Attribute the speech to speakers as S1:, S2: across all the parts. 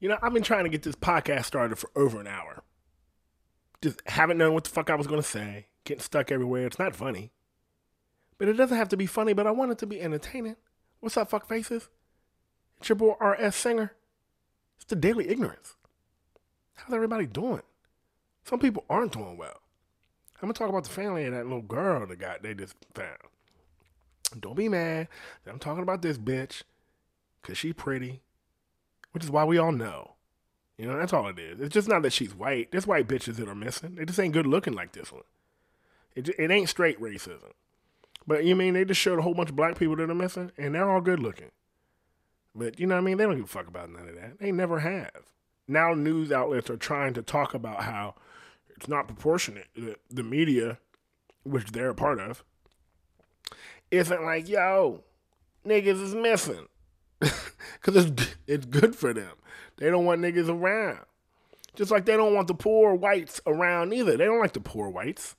S1: You know, I've been trying to get this podcast started for over an hour. Just haven't known what the fuck I was going to say. Getting stuck everywhere. It's not funny. But it doesn't have to be funny, but I want it to be entertaining. What's up, fuck faces? It's your boy R.S. Singer. It's the Daily Ignorance. How's everybody doing? Some people aren't doing well. I'm gonna talk about the family of that little girl that got they just found. Don't be mad that I'm talking about this bitch, cause she pretty, which is why we all know. You know, that's all it is. It's just not that she's white. There's white bitches that are missing. They just ain't good looking like this one. It, it ain't straight racism. But you mean they just showed a whole bunch of black people that are missing, and they're all good looking. But you know what I mean? They don't give a fuck about none of that. They never have. Now news outlets are trying to talk about how it's not proportionate. The, the media, which they're a part of, isn't like, yo, niggas is missing. Because it's, it's good for them. They don't want niggas around. Just like they don't want the poor whites around either. They don't like the poor whites.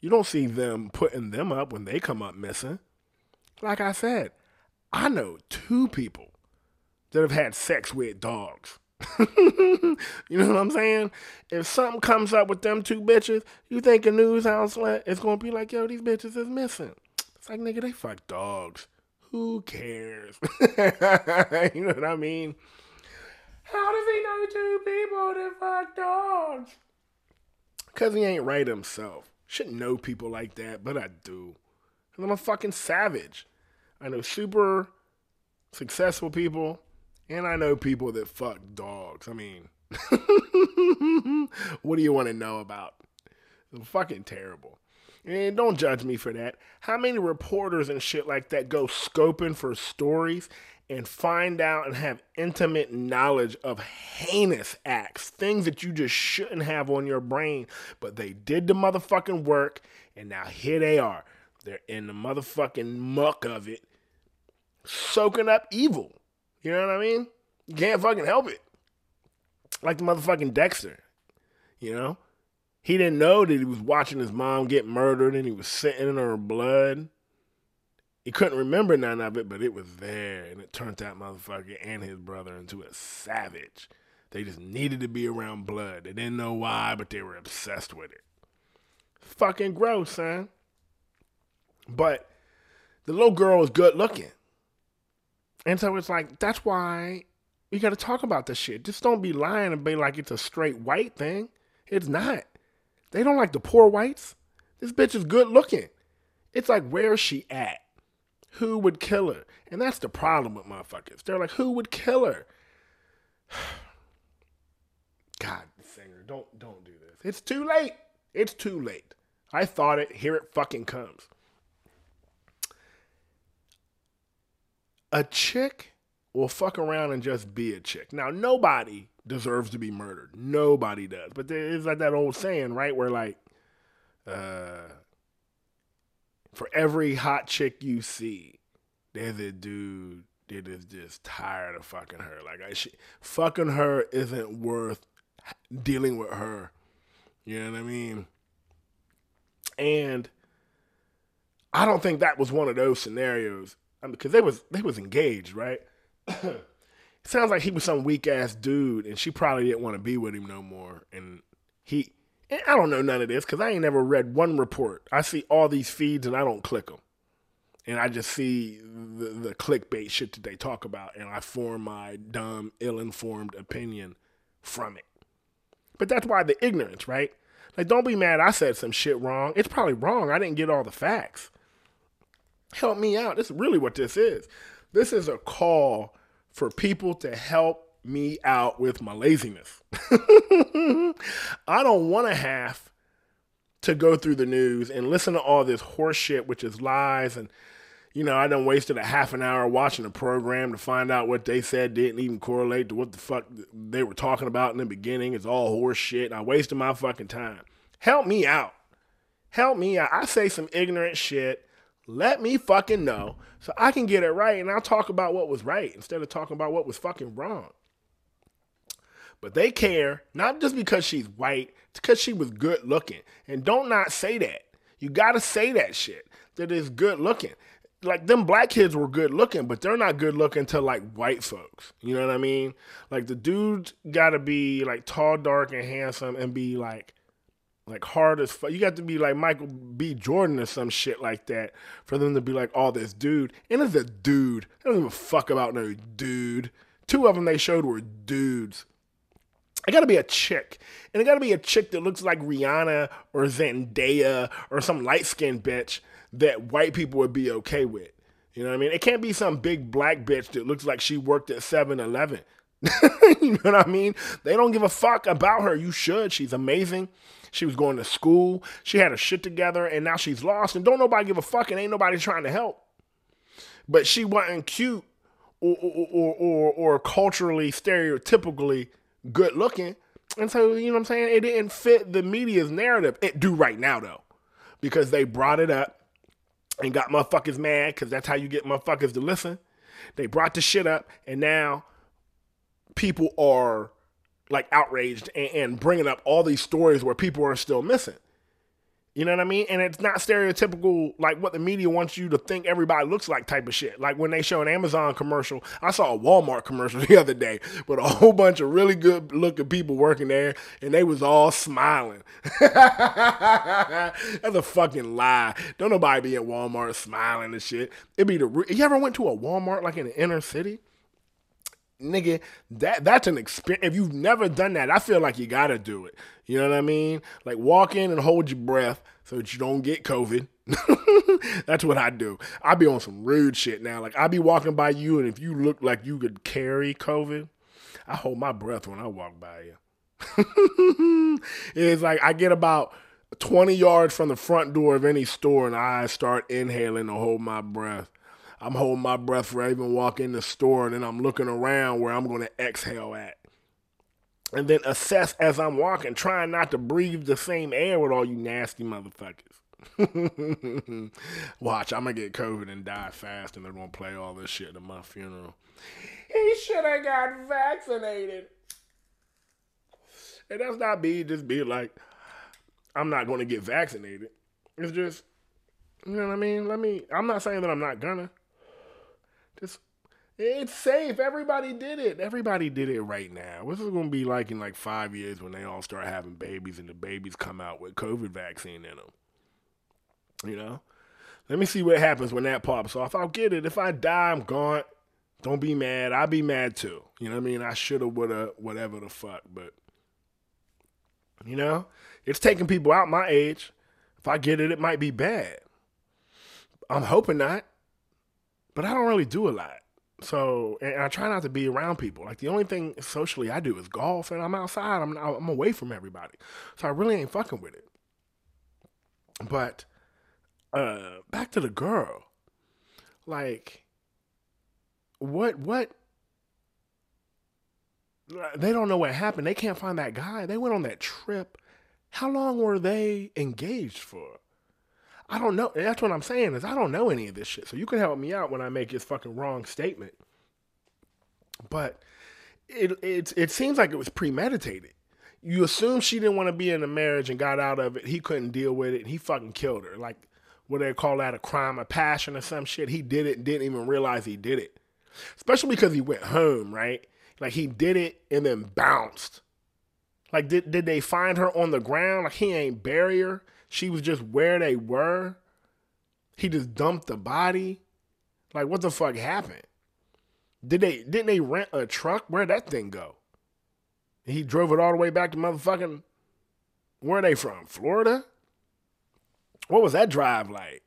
S1: You don't see them putting them up when they come up missing. Like I said, I know two people that have had sex with dogs. you know what I'm saying? If something comes up with them two bitches, you think a news outlet is gonna be like, yo, these bitches is missing. It's like, nigga, they fuck dogs. Who cares? you know what I mean? How does he know two people that fuck dogs? Cause he ain't right himself. Shouldn't know people like that, but I do. And I'm a fucking savage. I know super successful people and I know people that fuck dogs. I mean, what do you want to know about? It's fucking terrible. And don't judge me for that. How many reporters and shit like that go scoping for stories and find out and have intimate knowledge of heinous acts, things that you just shouldn't have on your brain, but they did the motherfucking work, and now here they are. They're in the motherfucking muck of it, soaking up evil. You know what I mean? You can't fucking help it. Like the motherfucking Dexter. You know? He didn't know that he was watching his mom get murdered and he was sitting in her blood. He couldn't remember none of it, but it was there. And it turned that motherfucker and his brother into a savage. They just needed to be around blood. They didn't know why, but they were obsessed with it. Fucking gross, son. But the little girl was good looking. And so it's like, that's why you got to talk about this shit. Just don't be lying and be like it's a straight white thing. It's not. They don't like the poor whites. This bitch is good looking. It's like, where's she at? Who would kill her? And that's the problem with motherfuckers. They're like, who would kill her? God, singer, don't don't do this. It's too late. It's too late. I thought it. Here it fucking comes. a chick will fuck around and just be a chick. Now, nobody deserves to be murdered. Nobody does. But there is like that old saying, right? Where like, uh, for every hot chick you see, there's a dude that is just tired of fucking her. Like, I, she, fucking her isn't worth dealing with her. You know what I mean? And I don't think that was one of those scenarios because they was they was engaged, right? sounds like he was some weak ass dude, and she probably didn't want to be with him no more. And he, and I don't know none of this because I ain't never read one report. I see all these feeds and I don't click them, and I just see the, the clickbait shit that they talk about, and I form my dumb, ill-informed opinion from it. But that's why the ignorance, right? Like, don't be mad. I said some shit wrong. It's probably wrong. I didn't get all the facts help me out. This is really what this is. This is a call for people to help me out with my laziness. I don't want to have to go through the news and listen to all this horse shit, which is lies. And, you know, I done wasted a half an hour watching a program to find out what they said didn't even correlate to what the fuck they were talking about in the beginning. It's all horse shit. I wasted my fucking time. Help me out. Help me out. I say some ignorant shit let me fucking know so I can get it right and I'll talk about what was right instead of talking about what was fucking wrong. But they care, not just because she's white, it's because she was good looking. And don't not say that. You gotta say that shit, that is good looking. like them black kids were good looking, but they're not good looking to like white folks. You know what I mean? Like the dude gotta be like tall, dark, and handsome and be like like hard as fuck. You got to be like Michael B. Jordan or some shit like that for them to be like, oh, this dude. And it's a dude. I don't give a fuck about no dude. Two of them they showed were dudes. It got to be a chick. And it got to be a chick that looks like Rihanna or Zendaya or some light skinned bitch that white people would be okay with. You know what I mean? It can't be some big black bitch that looks like she worked at 7 Eleven. you know what I mean? They don't give a fuck about her. You should. She's amazing. She was going to school. She had her shit together, and now she's lost. And don't nobody give a fuck, and ain't nobody trying to help. But she wasn't cute or or or, or, or culturally stereotypically good looking. And so, you know what I'm saying? It didn't fit the media's narrative. It do right now though. Because they brought it up and got motherfuckers mad because that's how you get motherfuckers to listen. They brought the shit up and now people are like outraged and, and bringing up all these stories where people are still missing. You know what I mean? And it's not stereotypical like what the media wants you to think everybody looks like type of shit. Like when they show an Amazon commercial, I saw a Walmart commercial the other day with a whole bunch of really good looking people working there and they was all smiling. That's a fucking lie. Don't nobody be at Walmart smiling and shit. It'd be the you ever went to a Walmart like in the inner city? Nigga, that that's an experience. If you've never done that, I feel like you gotta do it. You know what I mean? Like walk in and hold your breath so that you don't get COVID. that's what I do. I be on some rude shit now. Like I be walking by you, and if you look like you could carry COVID, I hold my breath when I walk by you. it's like I get about 20 yards from the front door of any store and I start inhaling to hold my breath. I'm holding my breath for I even walk in the store and then I'm looking around where I'm going to exhale at. And then assess as I'm walking, trying not to breathe the same air with all you nasty motherfuckers. Watch, I'm gonna get COVID and die fast, and they're gonna play all this shit at my funeral. He should have got vaccinated. And that's not me just be like, I'm not gonna get vaccinated. It's just, you know what I mean? Let me, I'm not saying that I'm not gonna. Just it's safe. Everybody did it. Everybody did it right now. What's it to be like in like five years when they all start having babies and the babies come out with COVID vaccine in them? You know? Let me see what happens when that pops off. I'll get it. If I die, I'm gone. Don't be mad. I'll be mad too. You know what I mean? I shoulda, woulda, whatever the fuck. But, you know? It's taking people out my age. If I get it, it might be bad. I'm hoping not but I don't really do a lot. So, and I try not to be around people. Like the only thing socially I do is golf, and I'm outside. I'm I'm away from everybody, so I really ain't fucking with it. But uh, back to the girl. Like, what what? They don't know what happened. They can't find that guy. They went on that trip. How long were they engaged for? I don't know. That's what I'm saying is I don't know any of this shit. So you can help me out when I make this fucking wrong statement. But it it it seems like it was premeditated. You assume she didn't want to be in a marriage and got out of it. He couldn't deal with it. And he fucking killed her. Like what they call that a crime of passion or some shit. He did it and didn't even realize he did it. Especially because he went home, right? Like he did it and then bounced. Like did did they find her on the ground? Like he ain't bury her. She was just where they were. He just dumped the body. Like what the fuck happened? Did they didn't they rent a truck? Where'd that thing go? He drove it all the way back to motherfucking where are they from? Florida? What was that drive like?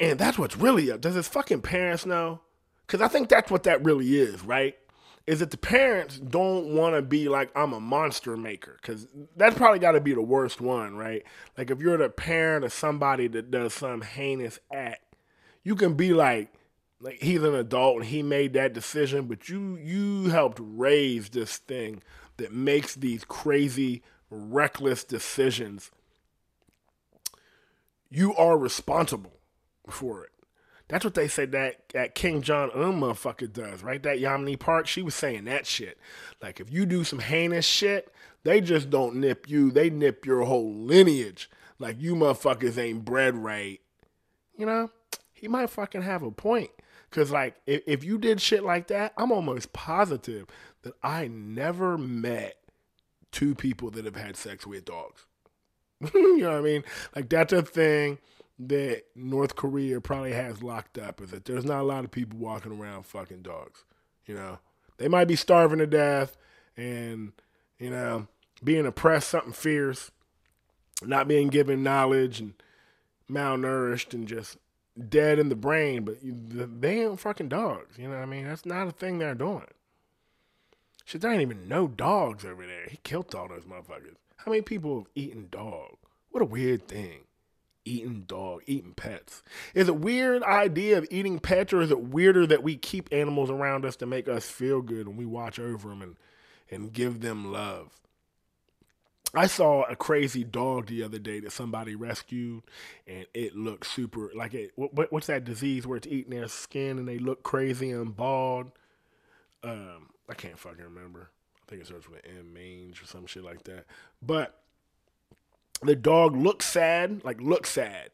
S1: And that's what's really up. Does his fucking parents know? Because I think that's what that really is, right? Is that the parents don't want to be like I'm a monster maker because that's probably got to be the worst one, right? Like if you're the parent of somebody that does some heinous act, you can be like, like he's an adult and he made that decision, but you you helped raise this thing that makes these crazy, reckless decisions. You are responsible for it. That's what they said that, that Kim Jong Un motherfucker does, right? That Yeonmi Park, she was saying that shit. Like, if you do some heinous shit, they just don't nip you, they nip your whole lineage. Like, you motherfuckers ain't bred right. You know? he might fucking have a point. Cause like if, if you did shit like that, I'm almost positive that I never met two people that have had sex with dogs. you know what I mean? Like that's a thing that North Korea probably has locked up is that there's not a lot of people walking around fucking dogs. You know, they might be starving to death and you know being oppressed, something fierce, not being given knowledge and malnourished and just dead in the brain. But they ain't fucking dogs. You know what I mean? That's not a thing they're doing. Shit, there ain't even no dogs over there. He killed all those motherfuckers. How many people have eaten dog? What a weird thing. Eating dog, eating pets. Is it weird idea of eating pets, or is it weirder that we keep animals around us to make us feel good and we watch over them and, and give them love? I saw a crazy dog the other day that somebody rescued, and it looked super like it. What, what's that disease where it's eating their skin and they look crazy and bald? Um, I can't fucking remember. I think it starts with M mange or some shit like that. But the dog looked sad, like looked sad,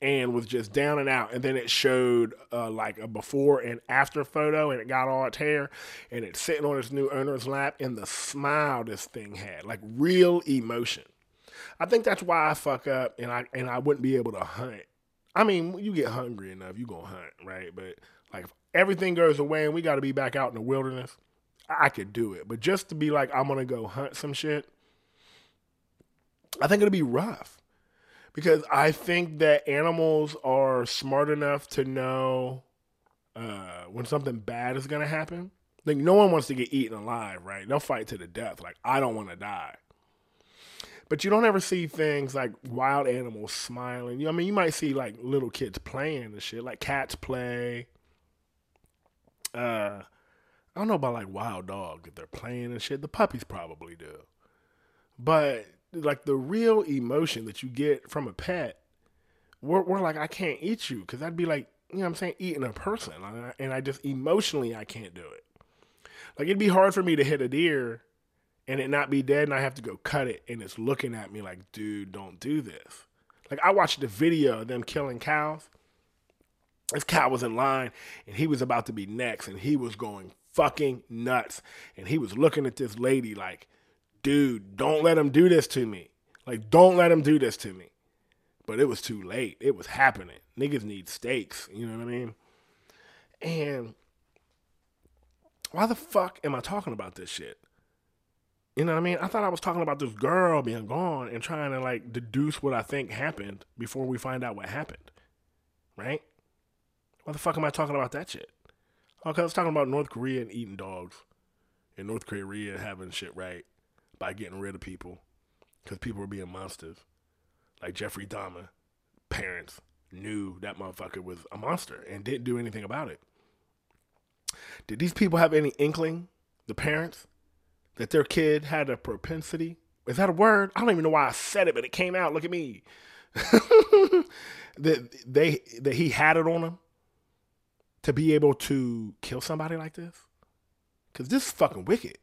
S1: and was just down and out. And then it showed uh, like a before and after photo, and it got all its hair, and it's sitting on its new owner's lap, and the smile this thing had, like real emotion. I think that's why I fuck up, and I and I wouldn't be able to hunt. I mean, you get hungry enough, you gonna hunt, right? But like if everything goes away and we got to be back out in the wilderness, I could do it. But just to be like, I'm gonna go hunt some shit, I think it'll be rough because I think that animals are smart enough to know uh, when something bad is gonna happen. Like no one wants to get eaten alive, right? They'll fight to the death. Like I don't want to die. But you don't ever see things like wild animals smiling. You I mean, you might see like little kids playing and shit, like cats play. Uh, I don't know about like wild dogs if they're playing and shit. The puppies probably do. But like the real emotion that you get from a pet, we're, we're like, I can't eat you because that'd be like, you know what I'm saying, eating a person. And I just emotionally, I can't do it. Like it'd be hard for me to hit a deer and it not be dead and I have to go cut it and it's looking at me like, dude, don't do this. Like I watched the video of them killing cows. This cow was in line and he was about to be next and he was going fucking nuts. And he was looking at this lady like, dude, don't let him do this to me. Like, don't let him do this to me. But it was too late. It was happening. Niggas need steaks. You know what I mean? And why the fuck am I talking about this shit? You know what I mean? I thought I was talking about this girl being gone and trying to like deduce what I think happened before we find out what happened. Right? Why the fuck am I talking about that shit? Because I was talking about North Korea and eating dogs. And North Korea having shit right by getting rid of people because people were being monsters. Like Jeffrey Dahmer, parents knew that motherfucker was a monster and didn't do anything about it. Did these people have any inkling, the parents, that their kid had a propensity? Is that a word? I don't even know why I said it, but it came out. Look at me. that they that he had it on him to be able to kill somebody like this? Cause this is fucking wicked.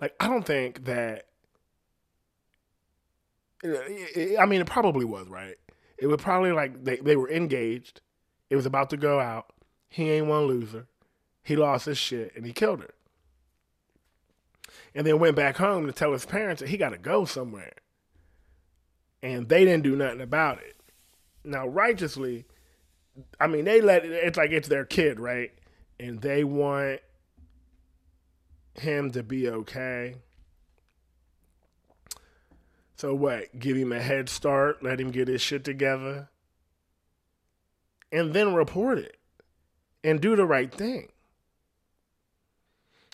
S1: Like, I don't think that. I mean, it probably was right. It was probably like they, they were engaged. It was about to go out. He ain't one loser. He lost his shit and he killed her. And then went back home to tell his parents that he got to go somewhere. And they didn't do nothing about it. Now, righteously, I mean, they let it, it's like it's their kid, right? And they want him to be okay. So what? Give him a head start, let him get his shit together, and then report it and do the right thing.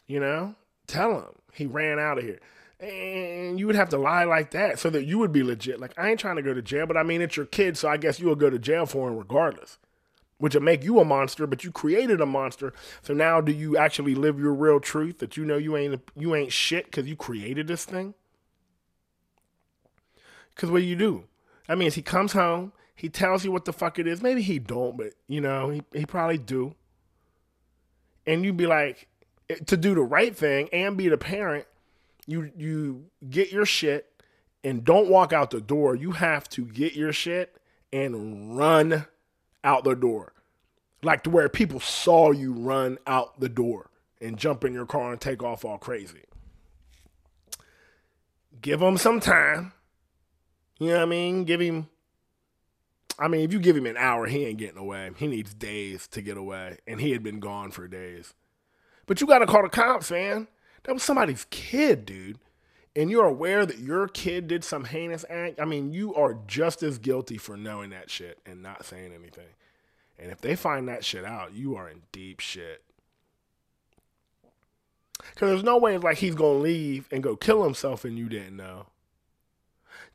S1: You know? Tell him he ran out of here. And you would have to lie like that so that you would be legit. Like, I ain't trying to go to jail, but I mean, it's your kid, so I guess you will go to jail for him regardless which will make you a monster, but you created a monster. So now do you actually live your real truth that you know you ain't you ain't shit because you created this thing? Because what do you do? That means he comes home, he tells you what the fuck it is. Maybe he don't, but you know, he, he probably do. And you be like, eh, to do the right thing and be the parent, you you get your shit and don't walk out the door. You have to get your shit and run out the door. Like to where people saw you run out the door and jump in your car and take off all crazy. Give him some time. You know what I mean? Give him. I mean, if you give him an hour, he ain't getting away. He needs days to get away, and he had been gone for days. But you got to call the cops, man. That was somebody's kid, dude. And you're aware that your kid did some heinous act. I mean, you are just as guilty for knowing that shit and not saying anything. And if they find that shit out, you are in deep shit. Because there's no way like he's going to leave and go kill himself and you didn't know.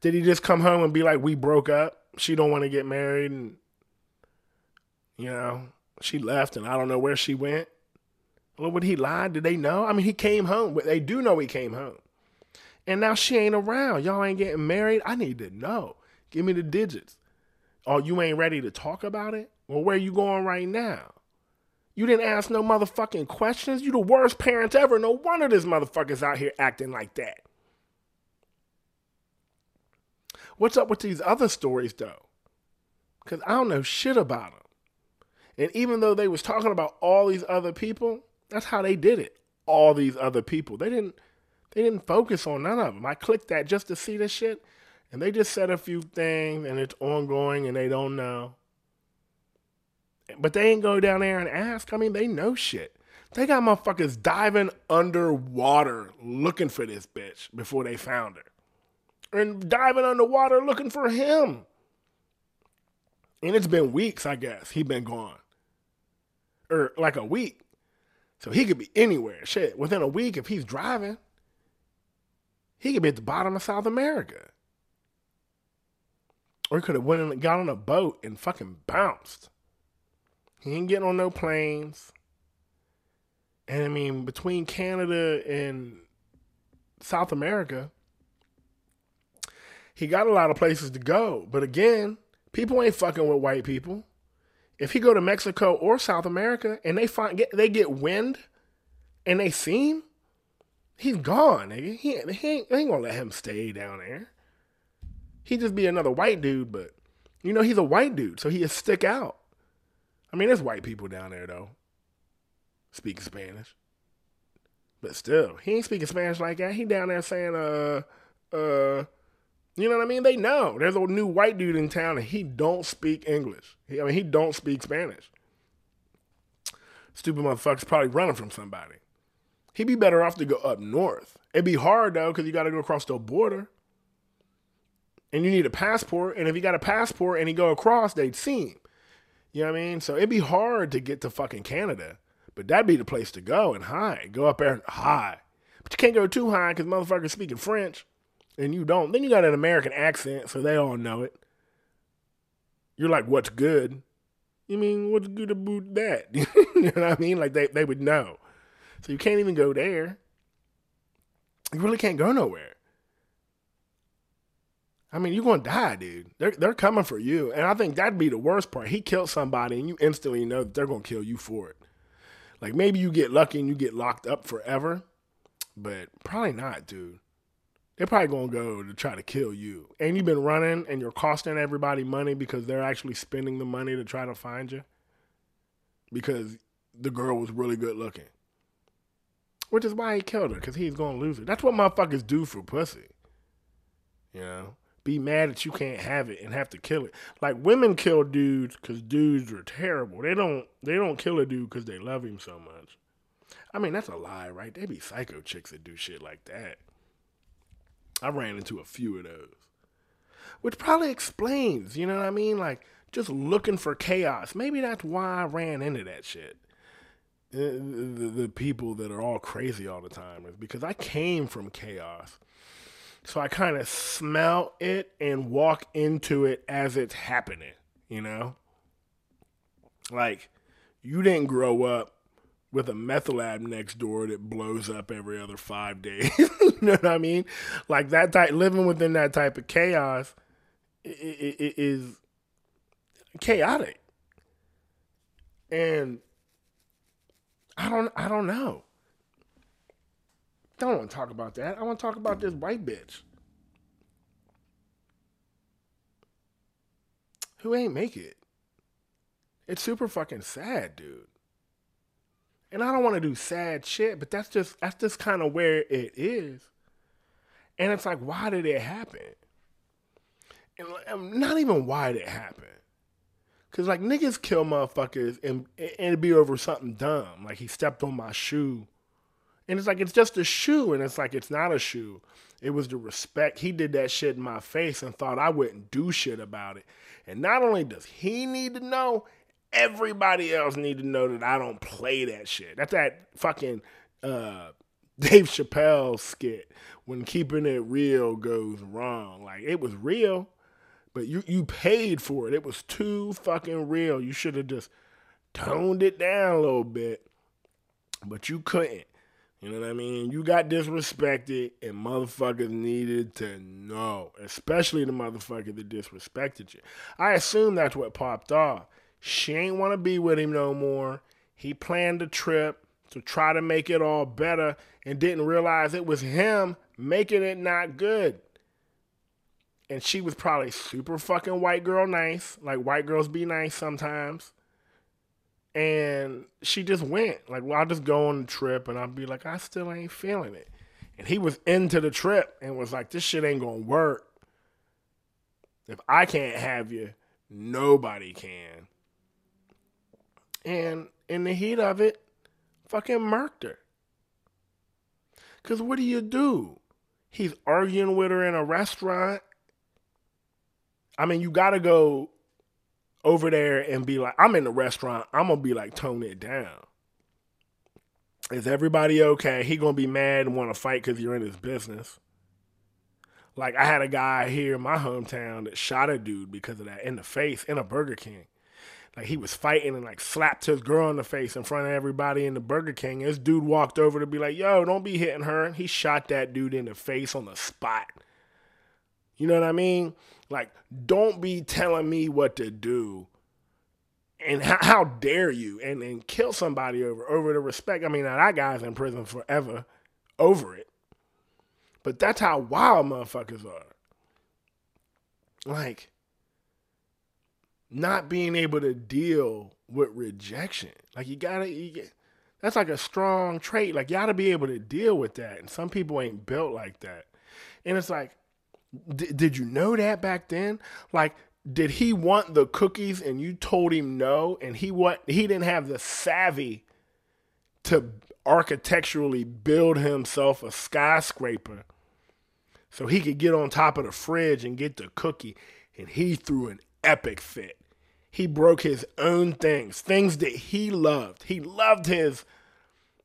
S1: Did he just come home and be like, we broke up? She don't want to get married and, you know, she left and I don't know where she went. Well, would he lie? Did they know? I mean, he came home. They do know he came home. And now she ain't around. Y'all ain't getting married. I need to know. Give me the digits. Oh, you ain't ready to talk about it? Well, where you going right now? You didn't ask no motherfucking questions. You the worst parents ever. No wonder this motherfucker's out here acting like that. What's up with these other stories though? Cause I don't know shit about them. And even though they was talking about all these other people, that's how they did it. All these other people. They didn't they didn't focus on none of them. I clicked that just to see this shit, and they just said a few things, and it's ongoing, and they don't know. But they ain't go down there and ask. I mean, they know shit. They got motherfuckers diving underwater looking for this bitch before they found her. And diving underwater looking for him. And it's been weeks, I guess. He been gone. Or like a week. So he could be anywhere. Shit. Within a week, if he's driving, he could be at the bottom of South America. Or he could have went and got on a boat and fucking bounced. He ain't getting on no planes. And I mean, between Canada and South America, he got a lot of places to go. But again, people ain't fucking with white people. If he go to Mexico or South America and they find get they get wind and they see him, he's gone, nigga. He, he ain't, ain't gonna let him stay down there. He'd just be another white dude, but you know he's a white dude, so he'll stick out. I mean, there's white people down there though, speaking Spanish. But still, he ain't speaking Spanish like that. He down there saying, uh, uh, you know what I mean? They know there's a new white dude in town and he don't speak English. He, I mean, he don't speak Spanish. Stupid motherfucker's probably running from somebody. He'd be better off to go up north. It'd be hard though, because you got to go across the border. And you need a passport. And if you got a passport and he go across, they'd see him. You know what I mean? So it'd be hard to get to fucking Canada. But that'd be the place to go and hide. Go up there and hide. But you can't go too high because motherfuckers speaking French and you don't. Then you got an American accent, so they all know it. You're like, what's good? You mean, what's good about that? you know what I mean? Like they, they would know. So you can't even go there. You really can't go nowhere. I mean, you're gonna die, dude. They're they're coming for you, and I think that'd be the worst part. He killed somebody, and you instantly know that they're gonna kill you for it. Like maybe you get lucky and you get locked up forever, but probably not, dude. They're probably gonna go to try to kill you, and you've been running, and you're costing everybody money because they're actually spending the money to try to find you because the girl was really good looking. Which is why he killed her, because he's gonna lose it. That's what motherfuckers do for pussy. You know? Be mad that you can't have it and have to kill it. Like women kill dudes because dudes are terrible. They don't they don't kill a dude because they love him so much. I mean, that's a lie, right? They be psycho chicks that do shit like that. I ran into a few of those. Which probably explains, you know what I mean? Like, just looking for chaos. Maybe that's why I ran into that shit. Uh, the, the, people that are all crazy all the time is because I came from chaos. So I kind of smell it and walk into it as it's happening, you know? Like, you didn't grow up with a meth lab next door that blows up every other five days. you know what I mean? Like that type, living within that type of chaos is chaotic. And I don't I don't know. Don't want to talk about that. I want to talk about this white bitch. Who ain't make it. It's super fucking sad, dude. And I don't want to do sad shit, but that's just that's just kind of where it is. And it's like, why did it happen? And um, not even why did it happen. Cause like niggas kill motherfuckers and, and it'd be over something dumb. Like he stepped on my shoe. And it's like it's just a shoe. And it's like it's not a shoe. It was the respect. He did that shit in my face and thought I wouldn't do shit about it. And not only does he need to know, everybody else need to know that I don't play that shit. That's that fucking uh, Dave Chappelle skit when keeping it real goes wrong. Like it was real, but you you paid for it. It was too fucking real. You should have just toned it down a little bit, but you couldn't. You know what I mean? You got disrespected, and motherfuckers needed to know, especially the motherfucker that disrespected you. I assume that's what popped off. She ain't want to be with him no more. He planned a trip to try to make it all better and didn't realize it was him making it not good. And she was probably super fucking white girl nice, like white girls be nice sometimes. And she just went. Like, well, I'll just go on the trip and I'll be like, I still ain't feeling it. And he was into the trip and was like, this shit ain't gonna work. If I can't have you, nobody can. And in the heat of it, fucking murked her. Because what do you do? He's arguing with her in a restaurant. I mean, you got to go over there and be like, I'm in the restaurant. I'm to be like, tone it down. Is everybody okay? He to be mad and want to fight because you're in his business. Like, I had a guy here in my hometown that shot a dude because of that in the face in a Burger King like he was fighting and like slapped his girl in the face in front of everybody in the Burger King. This dude walked over to be like, "Yo, don't be hitting her." He shot that dude in the face on the spot. You know what I mean? Like, don't be telling me what to do. And how, how dare you? And and kill somebody over over the respect. I mean, now that guy's in prison forever over it. But that's how wild motherfuckers are. Like, not being able to deal with rejection. Like you gotta, you get, that's like a strong trait. Like you gotta be able to deal with that. And some people ain't built like that. And it's like, d- did you know that back then? Like, did he want the cookies and you told him no, and he what he didn't have the savvy to architecturally build himself a skyscraper so he could get on top of the fridge and get the cookie, and he threw an epic fit. He broke his own things, things that he loved. He loved his,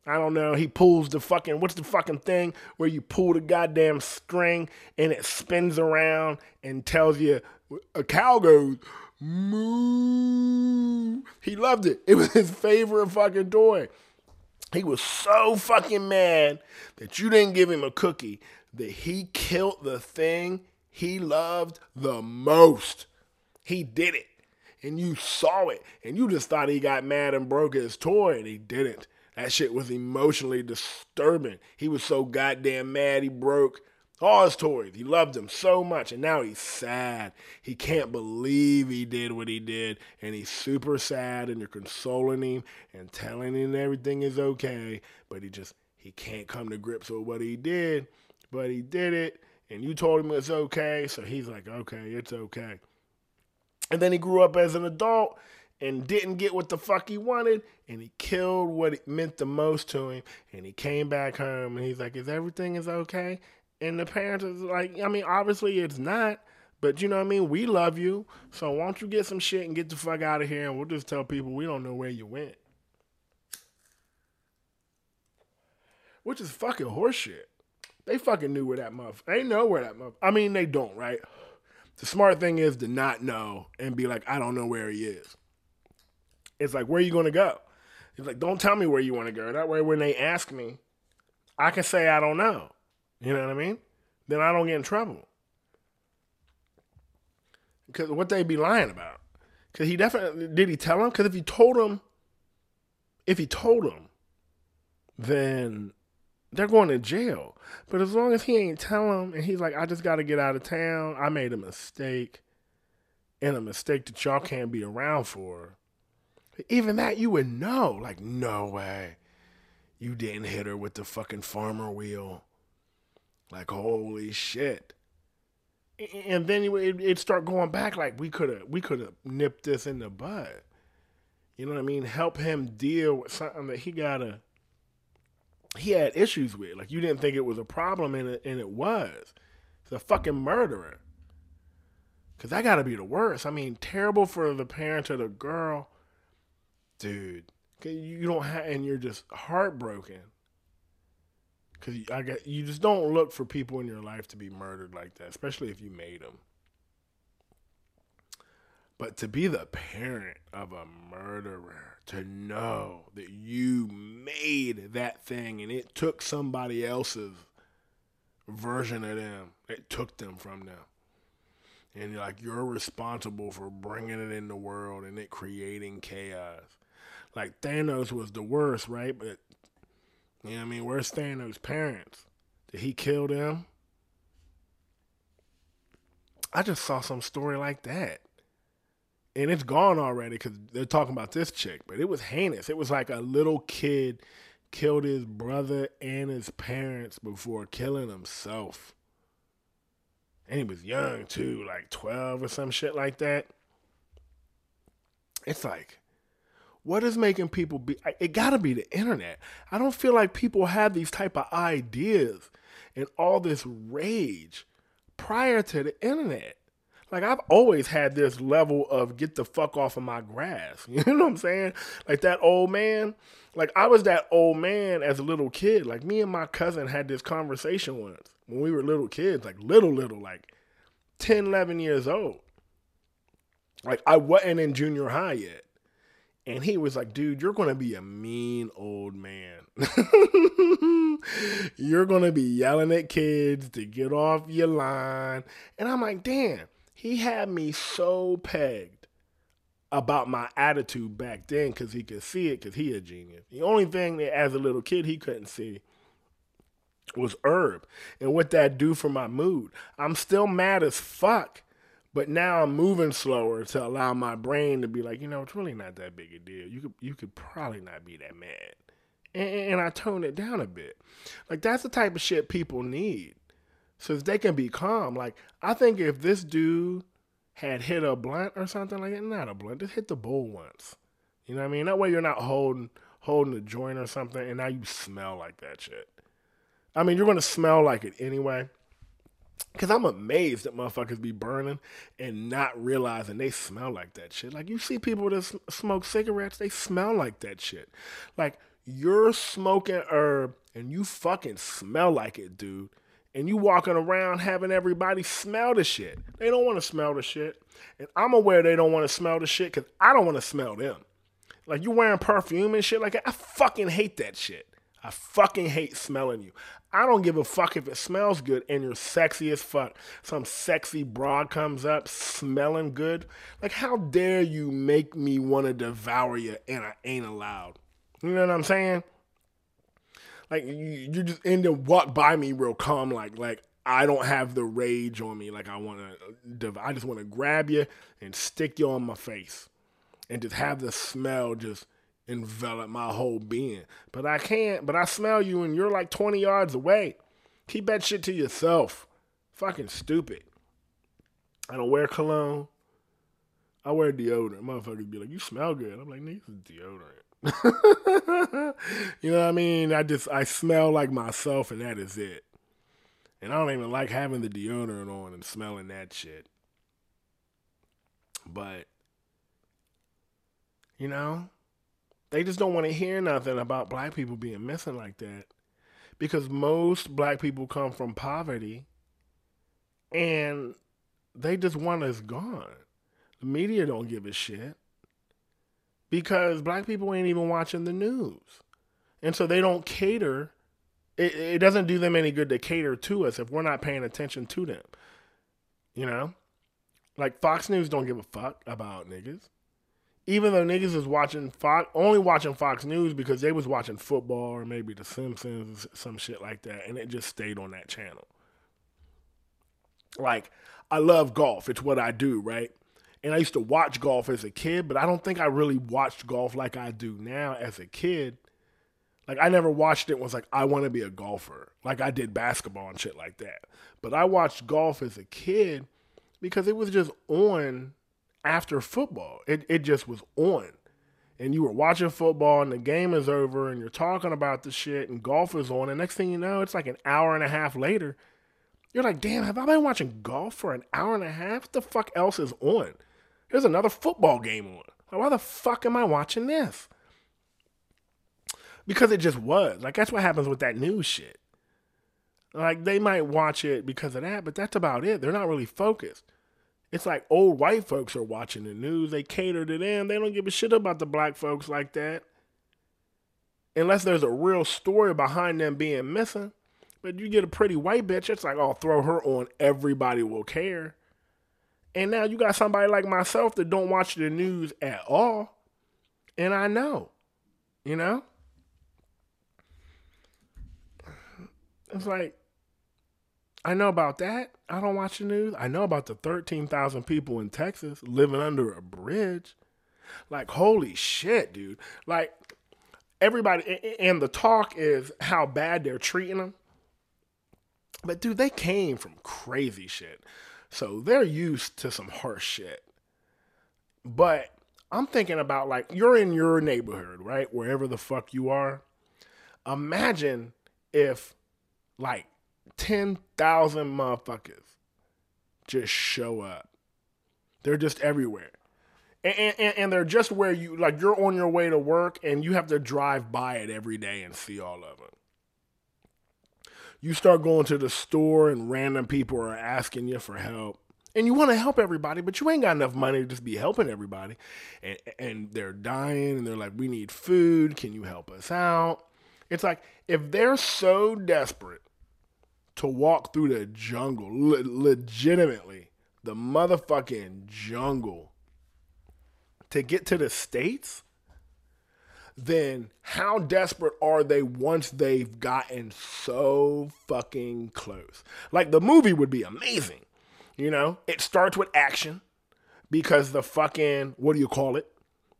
S1: I don't know, he pulls the fucking, what's the fucking thing where you pull the goddamn string and it spins around and tells you, a cow goes, moo. He loved it. It was his favorite fucking toy. He was so fucking mad that you didn't give him a cookie that he killed the thing he loved the most. He did it. And you saw it. And you just thought he got mad and broke his toy, and he didn't. That shit was emotionally disturbing. He was so goddamn mad he broke all his toys. He loved them so much, and now he's sad. He can't believe he did what he did, and he's super sad, and you're consoling him and telling him everything is okay, but he just he can't come to grips with what he did, but he did it, and you told him it's okay, so he's like, okay, it's okay. And then he grew up as an adult and didn't get what the fuck he wanted, and he killed what it meant the most to him. And he came back home, and he's like, "Is everything is okay?" And the parents is like, "I mean, obviously it's not." But you know what I mean? We love you. So why don't you get some shit and get the fuck out of here and we'll just tell people we don't know where you went. Which is fucking horseshit. They fucking knew where that motherfucker They know where that motherfucker I mean, they don't, right? The smart thing is to not know and be like, I don't know where he is. It's like, where are you going to go? It's like, don't tell me where you want to go. That way, when they ask me, I can say I don't know. You know what I mean? Then I don't get in trouble. Because what they be lying about? Because he definitely did he tell him? Because if he told him, if he told him, then they're going to jail. But as long as he ain't tell him and he's like, I just got to get out of town. I made a mistake and a mistake that y'all can't be around for. Even that you would know. Like, no way. You didn't hit her with the fucking farmer wheel. Like, holy shit. And then it would start going back like we could have we could have nipped this in the bud. You know what I mean? Help him deal with something that he gotta he had issues with. Like you didn't think it was a problem and it and it was. It's a fucking murderer. Cause that gotta be the worst. I mean, terrible for the parents of the girl. Dude. You don't have and you're just heartbroken. Cause I got you just don't look for people in your life to be murdered like that, especially if you made them. But to be the parent of a murderer, to know that you made that thing and it took somebody else's version of them, it took them from them. And like you're responsible for bringing it in the world and it creating chaos. Like Thanos was the worst, right? But you know what I mean? Where's Thanos' parents? Did he kill them? I just saw some story like that and it's gone already because they're talking about this chick, but it was heinous. It was like a little kid killed his brother and his parents before killing himself. And he was young too, like 12 or some shit like that. It's like, what is making people be? It gotta be the internet. I don't feel like people have these type of ideas and all this rage prior to the internet like I've always had this level of get the fuck off of my grass. You know what I'm saying? Like that old man. Like I was that old man as a little kid. Like me and my cousin had this conversation once when we were little kids, like little, little, like 10, 11 years old. Like I wasn't in junior high yet. And he was like, dude, you're going to be a mean old man. you're going to be yelling at kids to get off your line. And I'm like, damn, he had me so pegged about my attitude back then because he could see it because he a genius. The only thing that as a little kid he couldn't see was herb and what that do for my mood. I'm still mad as fuck, but now I'm moving slower to allow my brain to be like, you know, it's really not that big a deal. You could you could probably not be that mad. And, and I tone it down a bit. Like that's the type of shit people need so they can be calm. Like I think if this dude had hit a blunt or something like that, not a blunt, just hit the bowl once. You know what I mean? That way you're not holding holding a joint or something, and now you smell like that shit. I mean, you're gonna smell like it anyway. Cause I'm amazed that motherfuckers be burning and not realizing they smell like that shit. Like you see people that smoke cigarettes, they smell like that shit. Like you're smoking herb and you fucking smell like it, dude and you walking around having everybody smell the shit. They don't want to smell the shit. And I'm aware they don't want to smell the shit because I don't want to smell them. Like you wearing perfume and shit like. I fucking hate that shit. I fucking hate smelling you. I don't give a fuck if it smells good and you're sexy as fuck. Some sexy broad comes up smelling good. Like, how dare you make me want to devour you and I ain't allowed? You know what I'm saying? like you, you just end up walk by me real calm, like like I don't have the rage on me. Like I want to, I just want to grab you and stick you on my face, and just have the smell just envelop my whole being. But I can't. But I smell you, and you're like 20 yards away. Keep that shit to yourself. Fucking stupid. I don't wear cologne. I wear deodorant. Motherfuckers be like, "You smell good." I'm like, "Niggas is deodorant." you know what I mean? I just I smell like myself and that is it. And I don't even like having the deodorant on and smelling that shit. But you know, they just don't want to hear nothing about black people being missing like that. Because most black people come from poverty and they just want us gone. The media don't give a shit because black people ain't even watching the news. And so they don't cater. It, it doesn't do them any good to cater to us if we're not paying attention to them. You know? Like Fox News don't give a fuck about niggas. Even though niggas is watching Fox, only watching Fox News because they was watching football or maybe The Simpsons, some shit like that, and it just stayed on that channel. Like, I love golf. It's what I do, right? And I used to watch golf as a kid, but I don't think I really watched golf like I do now as a kid. Like I never watched it was like, I want to be a golfer. Like I did basketball and shit like that. But I watched golf as a kid because it was just on after football. It it just was on. And you were watching football and the game is over and you're talking about the shit and golf is on. And next thing you know, it's like an hour and a half later. You're like, damn, have I been watching golf for an hour and a half? What the fuck else is on? There's another football game on. Like, why the fuck am I watching this? Because it just was. Like, that's what happens with that news shit. Like, they might watch it because of that, but that's about it. They're not really focused. It's like old white folks are watching the news. They cater to them. They don't give a shit about the black folks like that. Unless there's a real story behind them being missing. But you get a pretty white bitch, it's like, oh, throw her on. Everybody will care. And now you got somebody like myself that don't watch the news at all. And I know, you know? It's like, I know about that. I don't watch the news. I know about the 13,000 people in Texas living under a bridge. Like, holy shit, dude. Like, everybody, and the talk is how bad they're treating them. But, dude, they came from crazy shit. So they're used to some harsh shit. But I'm thinking about like you're in your neighborhood, right? Wherever the fuck you are. Imagine if like 10,000 motherfuckers just show up. They're just everywhere. And, and, and, they're just where you, like, you're on your way to work and you have to drive by it every day and see all of them you start going to the store and random people are asking you for help and you want to help everybody, but you ain't got enough money to just be helping everybody. And, and they're dying and they're like, we need food. Can you help us out? It's like, if they're so desperate to walk through the jungle, le- legitimately, the motherfucking jungle, to get to the States, then how desperate are they once they've gotten so fucking close? Like the movie would be amazing. You know, it starts with action because the fucking, what do you call it?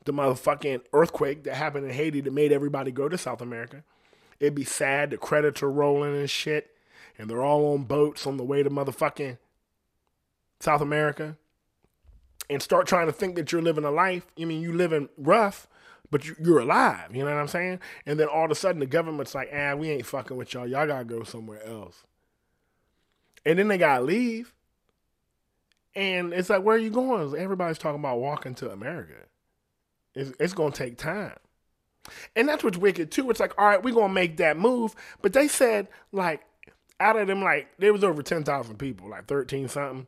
S1: The motherfucking earthquake that happened in Haiti that made everybody go to South America. It'd be sad, the credits are rolling and shit, and they're all on boats on the way to motherfucking South America. And start trying to think that you're living a life. I mean, you living rough, but you, are alive. You know what I'm saying? And then all of a sudden the government's like, ah, we ain't fucking with y'all. Y'all gotta go somewhere else. And then they gotta leave. And it's like, where are you going? Everybody's talking about walking to America. It's, it's gonna take time. And that's what's wicked too. It's like, all right, we're gonna make that move. But they said, like, out of them, like, there was over 10,000 people, like 13 something.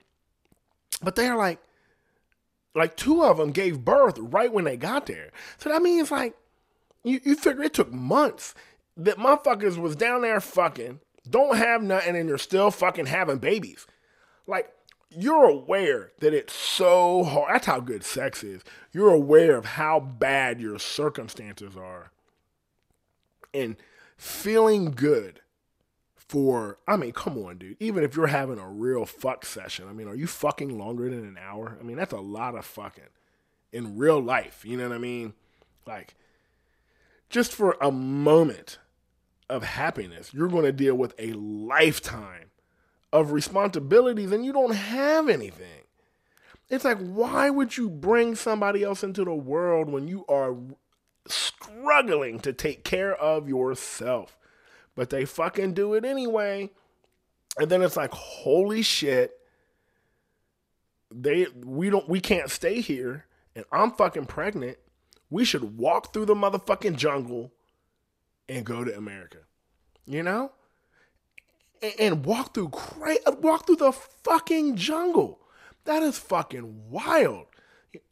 S1: But they're like, like two of them gave birth right when they got there. So that means like you, you figure it took months that motherfuckers was down there fucking, don't have nothing, and you're still fucking having babies. Like you're aware that it's so hard. That's how good sex is. You're aware of how bad your circumstances are. And feeling good for I mean, come on, dude. Even if you're having a real fuck session, I mean, are you fucking longer than an hour? I mean, that's a lot of fucking in real life. You know what I mean? Like, just for a moment of happiness, you're going to deal with a lifetime of responsibilities and you don't have anything. It's like, why would you bring somebody else into the world when you are struggling to take care of yourself? But they fucking do it anyway. And then it's like, holy shit. They we don't we can't stay here and I'm fucking pregnant. We should walk through the motherfucking jungle and go to America. You know? And, and walk through cra- walk through the fucking jungle. That is fucking wild.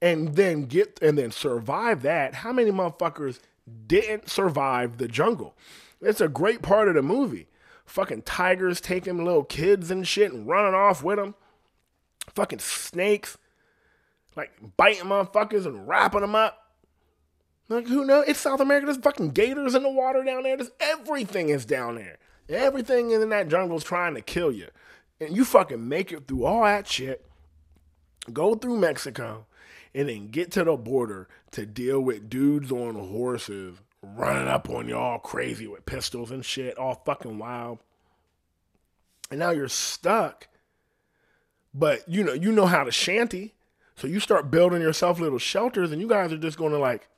S1: And then get and then survive that. How many motherfuckers didn't survive the jungle? It's a great part of the movie. Fucking tigers taking little kids and shit and running off with them. Fucking snakes. Like biting motherfuckers and wrapping them up. Like, who knows? It's South America. There's fucking gators in the water down there. There's everything is down there. Everything in that jungle is trying to kill you. And you fucking make it through all that shit. Go through Mexico. and then get to the border to deal with dudes on horses running up on y'all crazy with pistols and shit, all fucking wild. And now you're stuck. But you know, you know how to shanty. So you start building yourself little shelters and you guys are just gonna like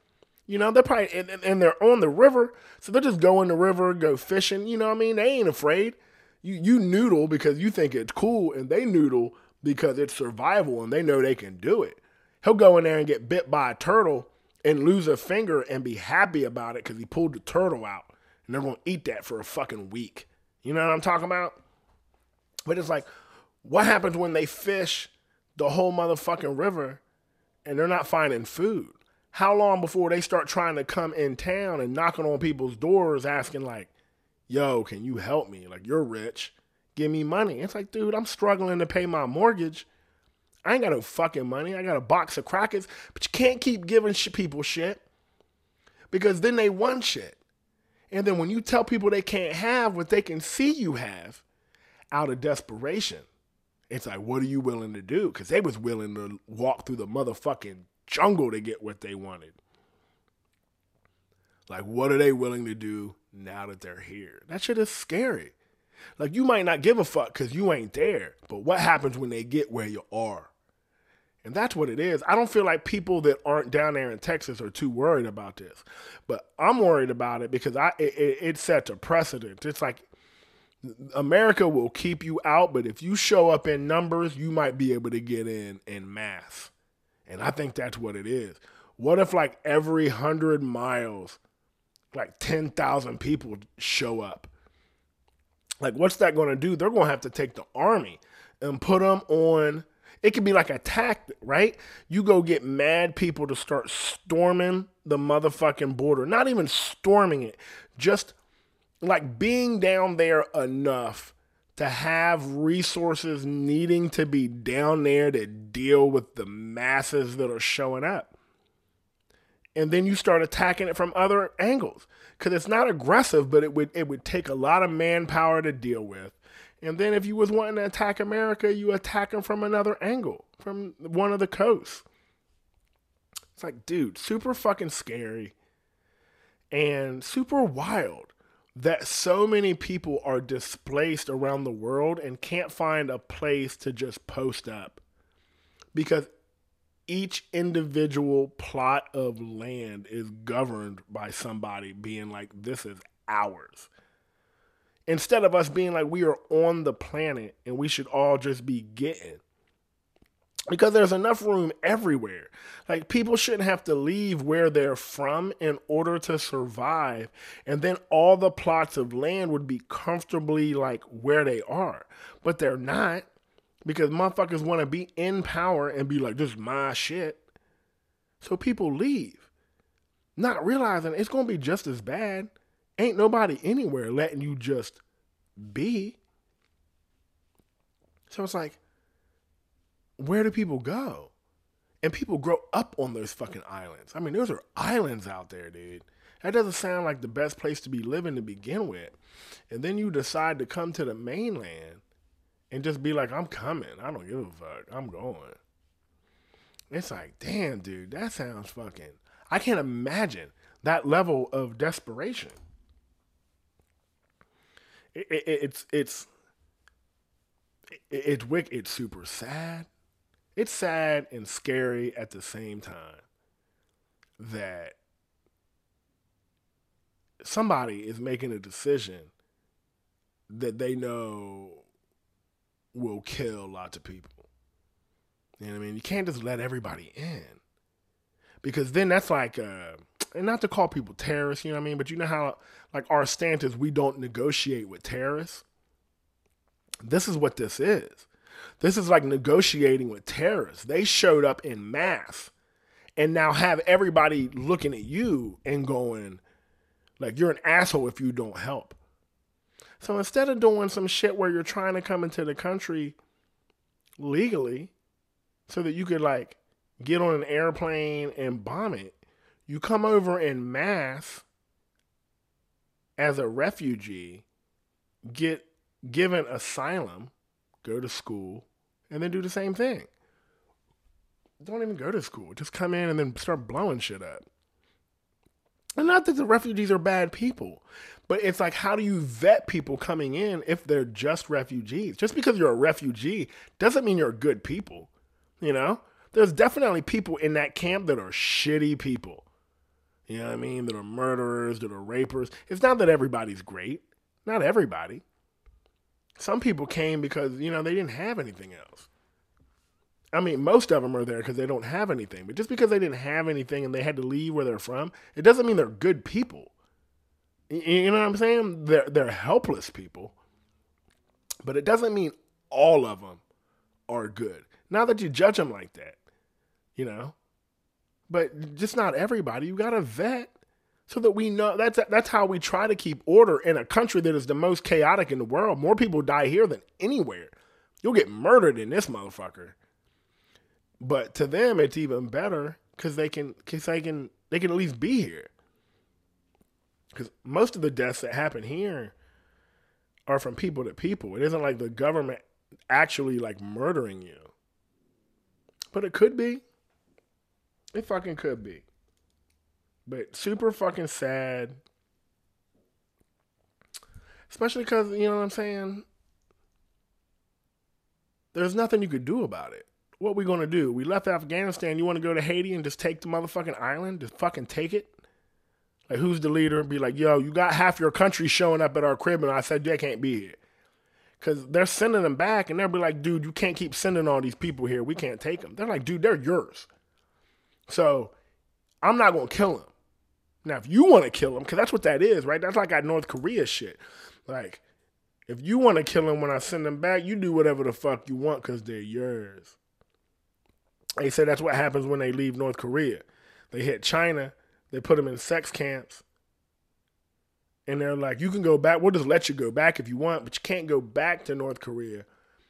S1: you know, they're probably and, and they're on the river, so they'll just go in the river, go fishing. You know what I mean? They ain't afraid. You you noodle because you think it's cool, and they noodle because it's survival, and they know they can do it. He'll go in there and get bit by a turtle and lose a finger and be happy about it because he pulled the turtle out, and they're gonna eat that for a fucking week. You know what I'm talking about? But it's like, what happens when they fish the whole motherfucking river and they're not finding food? how long before they start trying to come in town and knocking on people's doors asking like yo can you help me like you're rich give me money it's like dude i'm struggling to pay my mortgage i ain't got no fucking money i got a box of crackers but you can't keep giving sh- people shit because then they want shit and then when you tell people they can't have what they can see you have out of desperation it's like what are you willing to do because they was willing to walk through the motherfucking jungle to get what they wanted. Like, what are they willing to do now that they're here? That shit is scary. Like, you might not give a fuck because you ain't there, but what happens when they get where you are? And that's what it is. I don't feel like people that aren't down there in Texas are too worried about this, but I'm worried about it because I it, it, it sets a precedent. It's like America will keep you out, but if you show up in numbers, you might be able to get in in mass. And I think that's what it is. What if, like, every hundred miles, like 10,000 people show up? Like, what's that going to do? They're going to have to take the army and put them on. It could be like a tactic, right? You go get mad people to start storming the motherfucking border. Not even storming it, just like being down there enough to have resources needing to be down there to deal with the masses that are showing up. And then you start attacking it from other angles because it's not aggressive, but it would it would take a lot of manpower to deal with. And then if you was wanting to attack America, you attack them from another angle, from one of the coasts. It's like, dude, super fucking scary and super wild that so many people are displaced around the world and can't find a place to just post up because each individual plot of land is governed by somebody being like, this is ours. Instead of us being like, we are on the planet and we should all just be getting because there's enough room everywhere. Like people shouldn't have to leave where they're from in order to survive. And then all the plots of land would be comfortably like where they are. But they're not because motherfuckers want to be in power and be like, this is my shit. So people leave, not realizing it's going to be just as bad. Ain't nobody anywhere letting you just be. So it's like, where do people go? And people grow up on those fucking islands. I mean, those are islands out there, dude. That doesn't sound like the best place to be living to begin with. And then you decide to come to the mainland and just be like, I'm coming. I don't give a fuck. I'm going. It's like, damn, dude, that sounds fucking. I can't imagine that level of desperation. It, it, it's it's it, it's wicked. It's super sad it's sad and scary at the same time that somebody is making a decision that they know will kill lots of people. You know what I mean? You can't just let everybody in. Because then that's like, uh, and not to call people terrorists, you know what I mean? But you know how, like, our stance is we don't negotiate with terrorists? This is what this is. This is like negotiating with terrorists. They showed up in mass and now have everybody looking at you and going, like, you're an asshole if you don't help. So instead of doing some shit where you're trying to come into the country legally so that you could, like, get on an airplane and bomb it, you come over in mass as a refugee, get given asylum, go to school, and then do the same thing. don't even go to school. Just come in and then start blowing shit up. And not that the refugees are bad people, but it's like, how do you vet people coming in if they're just refugees? Just because you're a refugee doesn't mean you're good people. You know, there's definitely people in that camp that are shitty people. You know what I mean? That are murderers, that are rapers. It's not that everybody's great. Not everybody. Some people came because, you know, they didn't have anything else. I mean, most of them are there because they don't have anything. But just because they didn't have anything and they had to leave where they're from, it doesn't mean they're good people. You know what I'm saying? They're they're helpless people. But it doesn't mean all of them are good. Now that you judge them like that, you know. But just not everybody. You got to vet so that we know that's that's how we try to keep order in a country that is the most chaotic in the world. More people die here than anywhere. You'll get murdered in this motherfucker. But to them, it's even better because they can, cause they can, they can at least be here. Because most of the deaths that happen here are from people to people. It isn't like the government actually like murdering you. But it could be. It fucking could be. But super fucking sad. Especially because, you know what I'm saying? There's nothing you could do about it what we gonna do? We left Afghanistan. You want to go to Haiti and just take the motherfucking island? Just fucking take it? Like who's the leader? Be like, yo, you got half your country showing up at our crib, and I said they can't be here. Cause they're sending them back, and they'll be like, dude, you can't keep sending all these people here. We can't take them. They're like, dude, they're yours. So I'm not gonna kill him. Now, if you want to kill him, because that's what that is, right? That's like that North Korea shit. Like, if you want to kill him when I send them back, you do whatever the fuck you want because they're yours. They say that's what happens when they leave North Korea. They hit China, they put them in sex camps, and they're like, you can go back. We'll just let you go back if you want, but you can't go back to North Korea.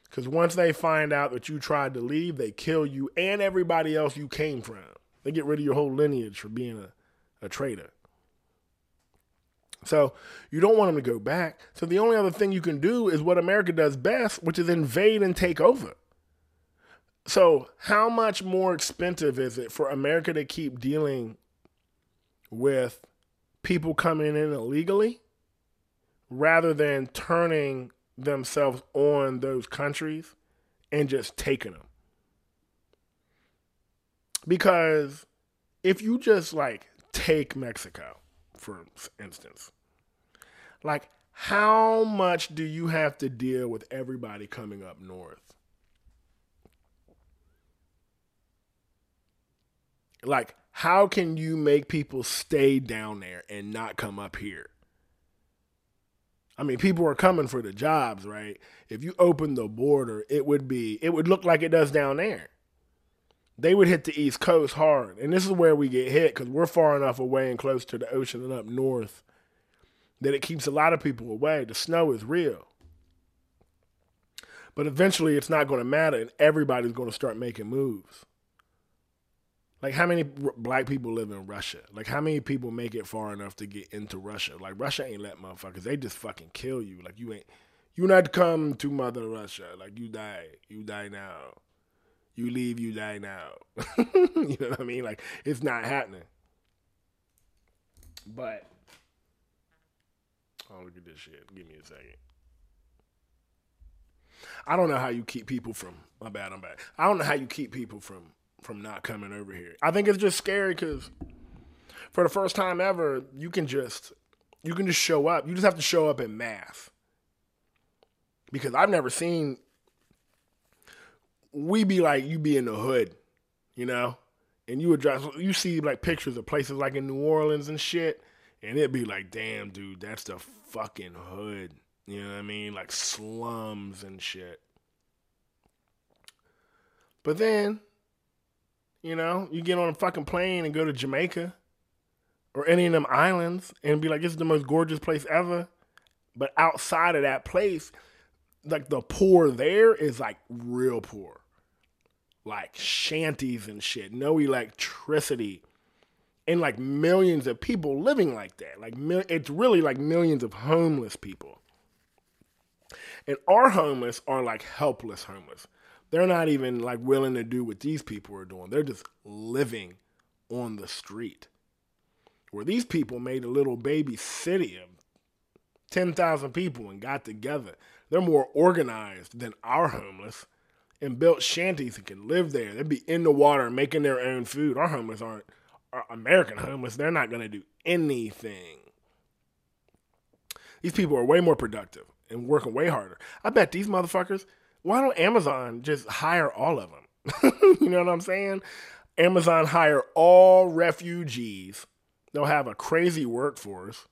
S1: Because once they find out that you tried to leave, they kill you and everybody else you came from. They get rid of your whole lineage for being a, a traitor. So you don't want them to go back. So the only other thing you can do is what America does best, which is invade and take over. So, how much more expensive is it for America to keep dealing with people coming in illegally rather than turning themselves on those countries and just taking them? Because if you just like take Mexico, for instance, like how much do you have to deal with everybody coming up north? Like, how can you make people stay down there and not come up here? I mean, people are coming for the jobs, right? If you open the border, it would be, it would look like it does down there. They would hit the East Coast hard. And this is where we get hit because we're far enough away and close to the ocean and up north that it keeps a lot of people away. The snow is real. But eventually it's not going to matter and everybody's going to start making moves. Like how many black people live in Russia? Like how many people make it far enough to get into Russia? Like Russia ain't let motherfuckers. They just fucking kill you. Like you ain't. You not come to Mother Russia. Like you die. You die now. You leave. You die now. you know what I mean? Like it's not happening. But oh look at this shit. Give me a second. I don't know how you keep people from. My bad. I'm bad. I don't know how you keep people from from not coming over here. I think it's just scary because for the first time ever, you can just you can just show up. You just have to show up in math Because I've never seen we be like you be in the hood, you know, and you would drive. You see like pictures of places like in New Orleans and shit, and it'd be like, damn, dude, that's the fucking hood. You know what I mean? Like slums and shit. But then you know, you get on a fucking plane and go to Jamaica or any of them islands and be like, this is the most gorgeous place ever. But outside of that place, like the poor there is like real poor. Like shanties and shit, no electricity. And like millions of people living like that. Like it's really like millions of homeless people. And our homeless are like helpless homeless. They're not even like willing to do what these people are doing. They're just living on the street. Where these people made a little baby city of 10,000 people and got together. They're more organized than our homeless and built shanties and can live there. They'd be in the water making their own food. Our homeless aren't our American homeless. They're not going to do anything. These people are way more productive and working way harder. I bet these motherfuckers, why don't Amazon just hire all of them? you know what I'm saying? Amazon hire all refugees. They'll have a crazy workforce.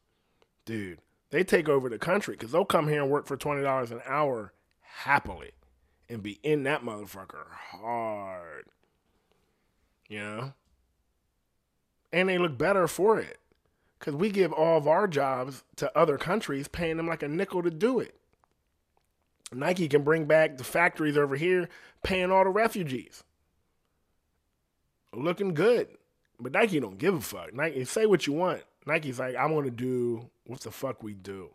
S1: Dude, they take over the country because they'll come here and work for $20 an hour happily and be in that motherfucker hard. You know? And they look better for it because we give all of our jobs to other countries, paying them like a nickel to do it. Nike can bring back the factories over here, paying all the refugees. Looking good. But Nike don't give a fuck. Nike say what you want. Nike's like, I'm gonna do what the fuck we do.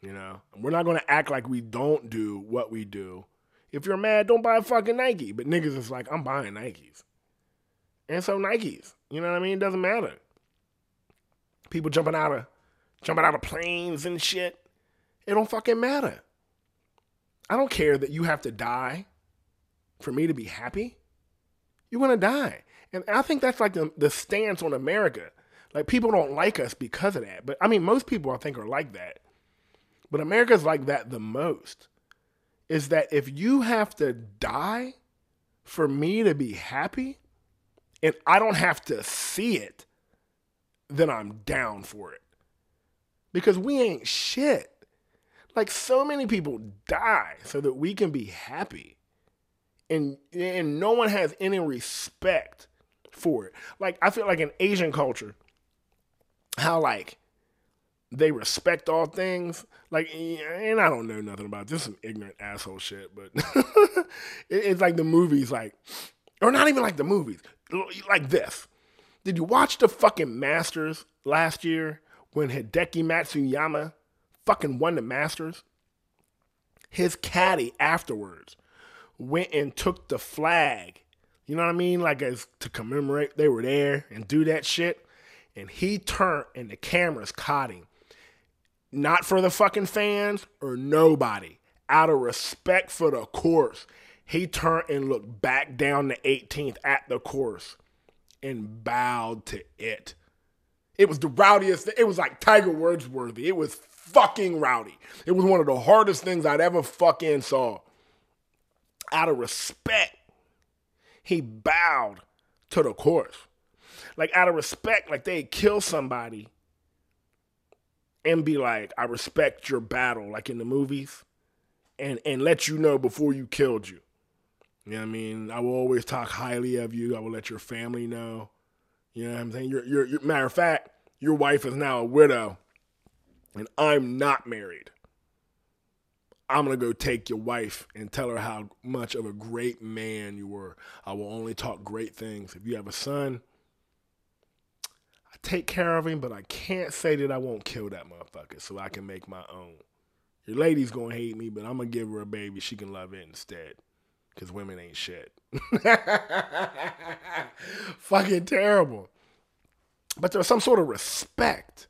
S1: You know? We're not gonna act like we don't do what we do. If you're mad, don't buy a fucking Nike. But niggas is like, I'm buying Nikes. And so Nikes. You know what I mean? It doesn't matter. People jumping out of jumping out of planes and shit. It don't fucking matter. I don't care that you have to die for me to be happy. You're gonna die. And I think that's like the, the stance on America. Like people don't like us because of that. But I mean, most people I think are like that. But America's like that the most. Is that if you have to die for me to be happy and I don't have to see it, then I'm down for it. Because we ain't shit. Like so many people die so that we can be happy. And and no one has any respect for it. Like I feel like in Asian culture, how like they respect all things. Like, eh, and I don't know nothing about this, some ignorant asshole shit, but it's like the movies, like, or not even like the movies, like this. Did you watch the fucking Masters last year when Hideki Matsuyama fucking won the Masters? His caddy afterwards went and took the flag. You know what I mean? Like as to commemorate they were there and do that shit. And he turned and the cameras caught him. Not for the fucking fans or nobody. Out of respect for the course, he turned and looked back down the 18th at the course and bowed to it. It was the rowdiest. It was like Tiger Woods-worthy. It was fucking rowdy. It was one of the hardest things I'd ever fucking saw. Out of respect, he bowed to the course. Like out of respect, like they kill somebody and be like, I respect your battle, like in the movies, and and let you know before you killed you. You know what I mean? I will always talk highly of you. I will let your family know. You know what I'm saying? You're, you're, you're, matter of fact, your wife is now a widow, and I'm not married. I'm gonna go take your wife and tell her how much of a great man you were. I will only talk great things. If you have a son, take care of him, but I can't say that I won't kill that motherfucker so I can make my own. Your lady's gonna hate me, but I'm gonna give her a baby. She can love it instead because women ain't shit. Fucking terrible. But there's some sort of respect.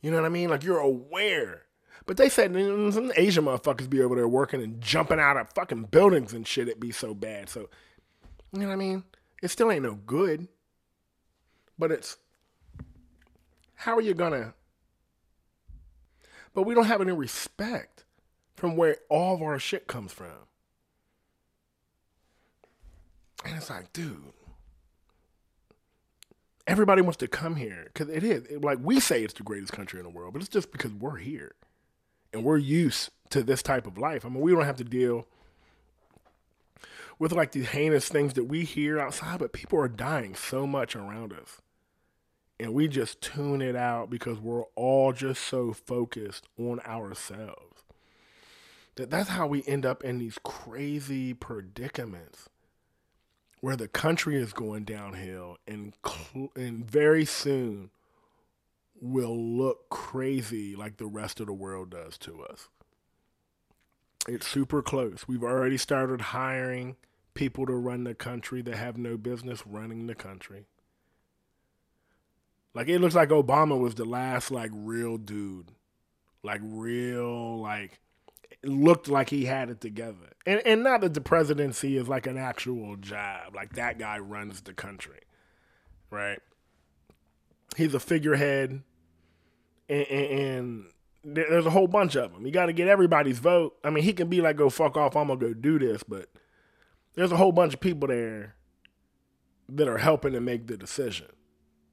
S1: You know what I mean? Like you're aware. But they said some Asian motherfuckers be over there working and jumping out of fucking buildings and shit. It'd be so bad. So, you know what I mean? It still ain't no good. But it's how are you gonna? But we don't have any respect from where all of our shit comes from. And it's like, dude, everybody wants to come here because it is like we say it's the greatest country in the world, but it's just because we're here and we're used to this type of life. I mean, we don't have to deal with like these heinous things that we hear outside, but people are dying so much around us. And we just tune it out because we're all just so focused on ourselves. That that's how we end up in these crazy predicaments where the country is going downhill and cl- and very soon will look crazy like the rest of the world does to us. It's super close. We've already started hiring people to run the country that have no business running the country. Like it looks like Obama was the last like real dude. Like real like looked like he had it together. And and not that the presidency is like an actual job. Like that guy runs the country. Right? He's a figurehead and, and, and there's a whole bunch of them. You got to get everybody's vote. I mean, he can be like, "Go fuck off, I'm gonna go do this," but there's a whole bunch of people there that are helping to make the decision.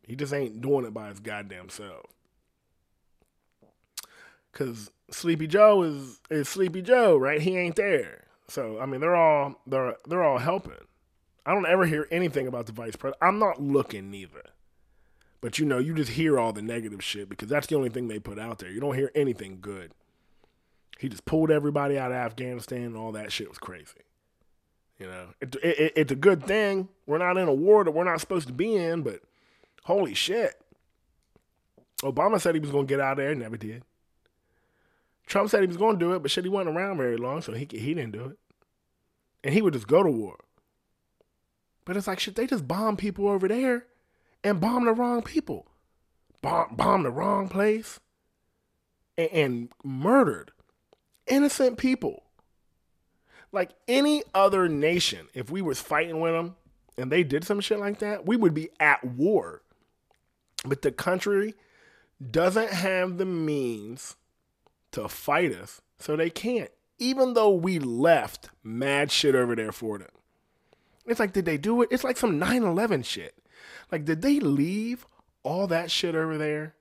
S1: He just ain't doing it by his goddamn self. Cause Sleepy Joe is is Sleepy Joe, right? He ain't there. So I mean, they're all they're they're all helping. I don't ever hear anything about the vice president. I'm not looking neither. But you know, you just hear all the negative shit because that's the only thing they put out there. You don't hear anything good. He just pulled everybody out of Afghanistan and all that shit was crazy. You know, it, it, it's a good thing. We're not in a war that we're not supposed to be in, but holy shit. Obama said he was going to get out of there, never did. Trump said he was going to do it, but shit, he wasn't around very long, so he, he didn't do it. And he would just go to war. But it's like, shit, they just bomb people over there and bomb the wrong people, bomb, bomb the wrong place, and, and murdered innocent people. Like any other nation, if we was fighting with them and they did some shit like that, we would be at war. But the country doesn't have the means to fight us, so they can't. Even though we left mad shit over there for them. It's like, did they do it? It's like some 9 11 shit. Like, did they leave all that shit over there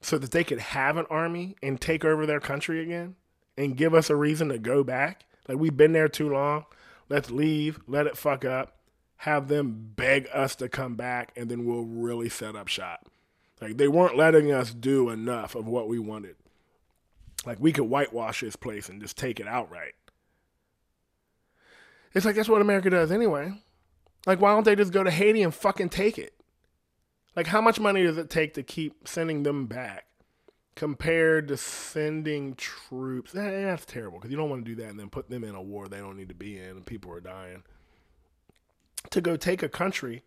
S1: so that they could have an army and take over their country again and give us a reason to go back? Like, we've been there too long. Let's leave, let it fuck up, have them beg us to come back, and then we'll really set up shop. Like, they weren't letting us do enough of what we wanted. Like, we could whitewash this place and just take it outright. It's like that's what America does anyway. Like, why don't they just go to Haiti and fucking take it? Like, how much money does it take to keep sending them back compared to sending troops? Eh, that's terrible because you don't want to do that and then put them in a war they don't need to be in and people are dying. To go take a country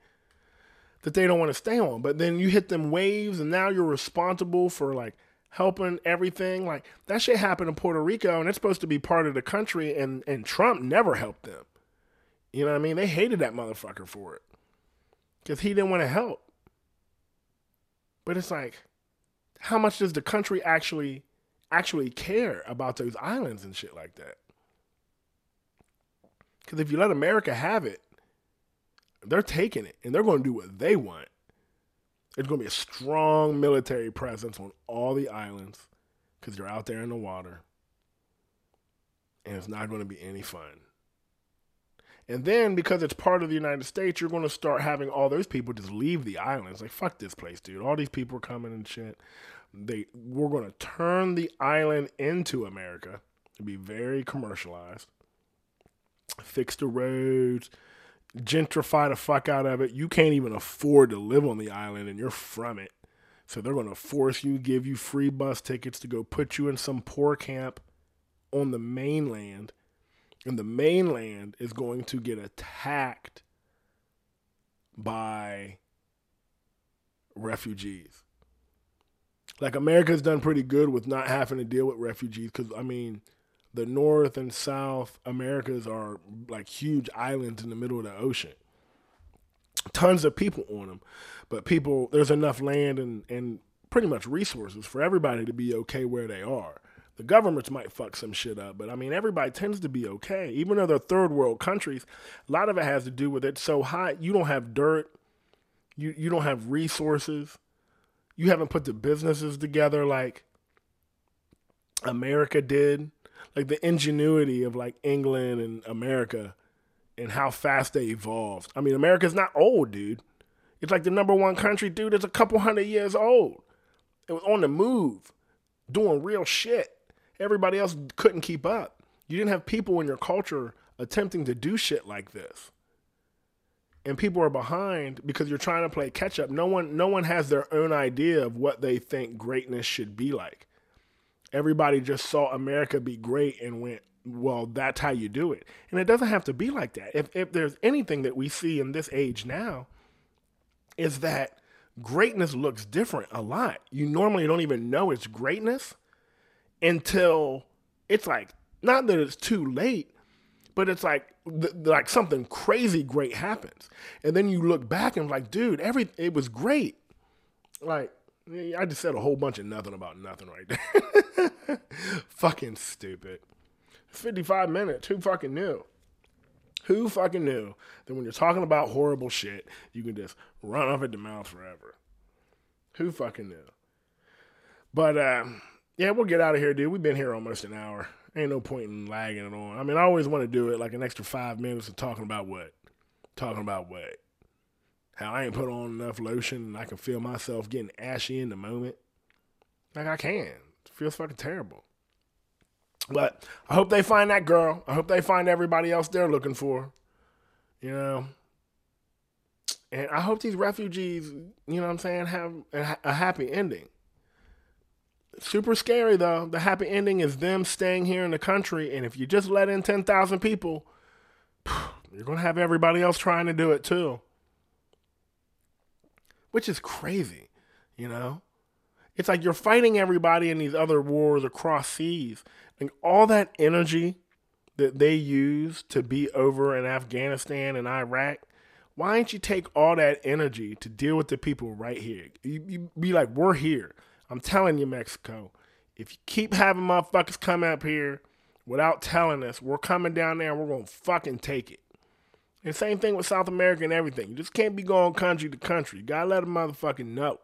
S1: that they don't want to stay on, but then you hit them waves and now you're responsible for like helping everything. Like that shit happened in Puerto Rico and it's supposed to be part of the country and, and Trump never helped them. You know what I mean? They hated that motherfucker for it because he didn't want to help. But it's like, how much does the country actually actually care about those islands and shit like that? Because if you let America have it, they're taking it and they're going to do what they want. There's going to be a strong military presence on all the islands because they're out there in the water. And it's not going to be any fun. And then because it's part of the United States, you're going to start having all those people just leave the islands. Like fuck this place, dude. All these people are coming and shit. They we're going to turn the island into America. to be very commercialized. Fix the roads, gentrify the fuck out of it. You can't even afford to live on the island and you're from it. So they're going to force you, give you free bus tickets to go put you in some poor camp on the mainland and the mainland is going to get attacked by refugees. Like America's done pretty good with not having to deal with refugees because I mean, the North and South Americas are like huge islands in the middle of the ocean. Tons of people on them, but people there's enough land and and pretty much resources for everybody to be okay where they are. The governments might fuck some shit up, but I mean, everybody tends to be okay. Even though they're third world countries, a lot of it has to do with it so hot. You don't have dirt, you you don't have resources, you haven't put the businesses together like America did. Like the ingenuity of like England and America and how fast they evolved. I mean, America's not old, dude. It's like the number one country, dude. It's a couple hundred years old. It was on the move, doing real shit. Everybody else couldn't keep up. You didn't have people in your culture attempting to do shit like this. And people are behind because you're trying to play catch up. No one no one has their own idea of what they think greatness should be like. Everybody just saw America be great and went, well, that's how you do it. And it doesn't have to be like that. If, if there's anything that we see in this age now, is that greatness looks different a lot. You normally don't even know it's greatness until it's like, not that it's too late, but it's like th- like something crazy great happens, and then you look back and like, dude, every it was great. Like I just said a whole bunch of nothing about nothing right there. fucking stupid. 55 minutes. Who fucking knew? Who fucking knew that when you're talking about horrible shit, you can just run off at the mouth forever? Who fucking knew? But uh, yeah, we'll get out of here, dude. We've been here almost an hour. Ain't no point in lagging it on. I mean, I always want to do it like an extra five minutes of talking about what? Talking about what? How I ain't put on enough lotion and I can feel myself getting ashy in the moment. Like I can. It feels fucking terrible. But I hope they find that girl. I hope they find everybody else they're looking for. You know. And I hope these refugees, you know what I'm saying, have a happy ending. Super scary though. The happy ending is them staying here in the country, and if you just let in 10,000 people, you're going to have everybody else trying to do it too. Which is crazy, you know? It's like you're fighting everybody in these other wars across seas. And all that energy that they use to be over in Afghanistan and Iraq, why don't you take all that energy to deal with the people right here? You, you be like, we're here. I'm telling you, Mexico, if you keep having motherfuckers come up here without telling us, we're coming down there and we're going to fucking take it. And same thing with South America and everything. You just can't be going country to country. You gotta let a motherfucking know.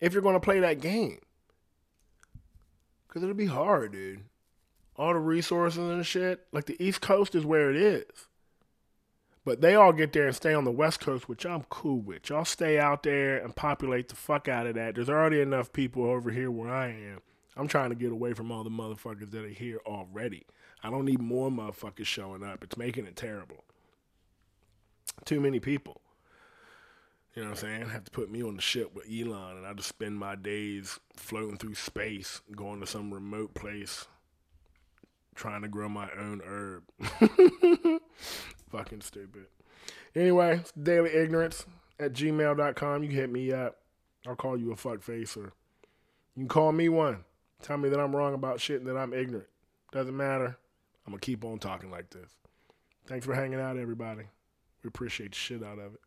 S1: If you're gonna play that game. Cause it'll be hard, dude. All the resources and shit. Like the East Coast is where it is. But they all get there and stay on the West Coast, which I'm cool with. Y'all stay out there and populate the fuck out of that. There's already enough people over here where I am. I'm trying to get away from all the motherfuckers that are here already. I don't need more motherfuckers showing up. It's making it terrible. Too many people. You know what I'm saying? I have to put me on the ship with Elon and I just spend my days floating through space, going to some remote place, trying to grow my own herb. Fucking stupid. Anyway, daily ignorance at gmail.com. You hit me up. I'll call you a fuckface or you can call me one. Tell me that I'm wrong about shit and that I'm ignorant. Doesn't matter. I'm going to keep on talking like this. Thanks for hanging out, everybody. We appreciate the shit out of it.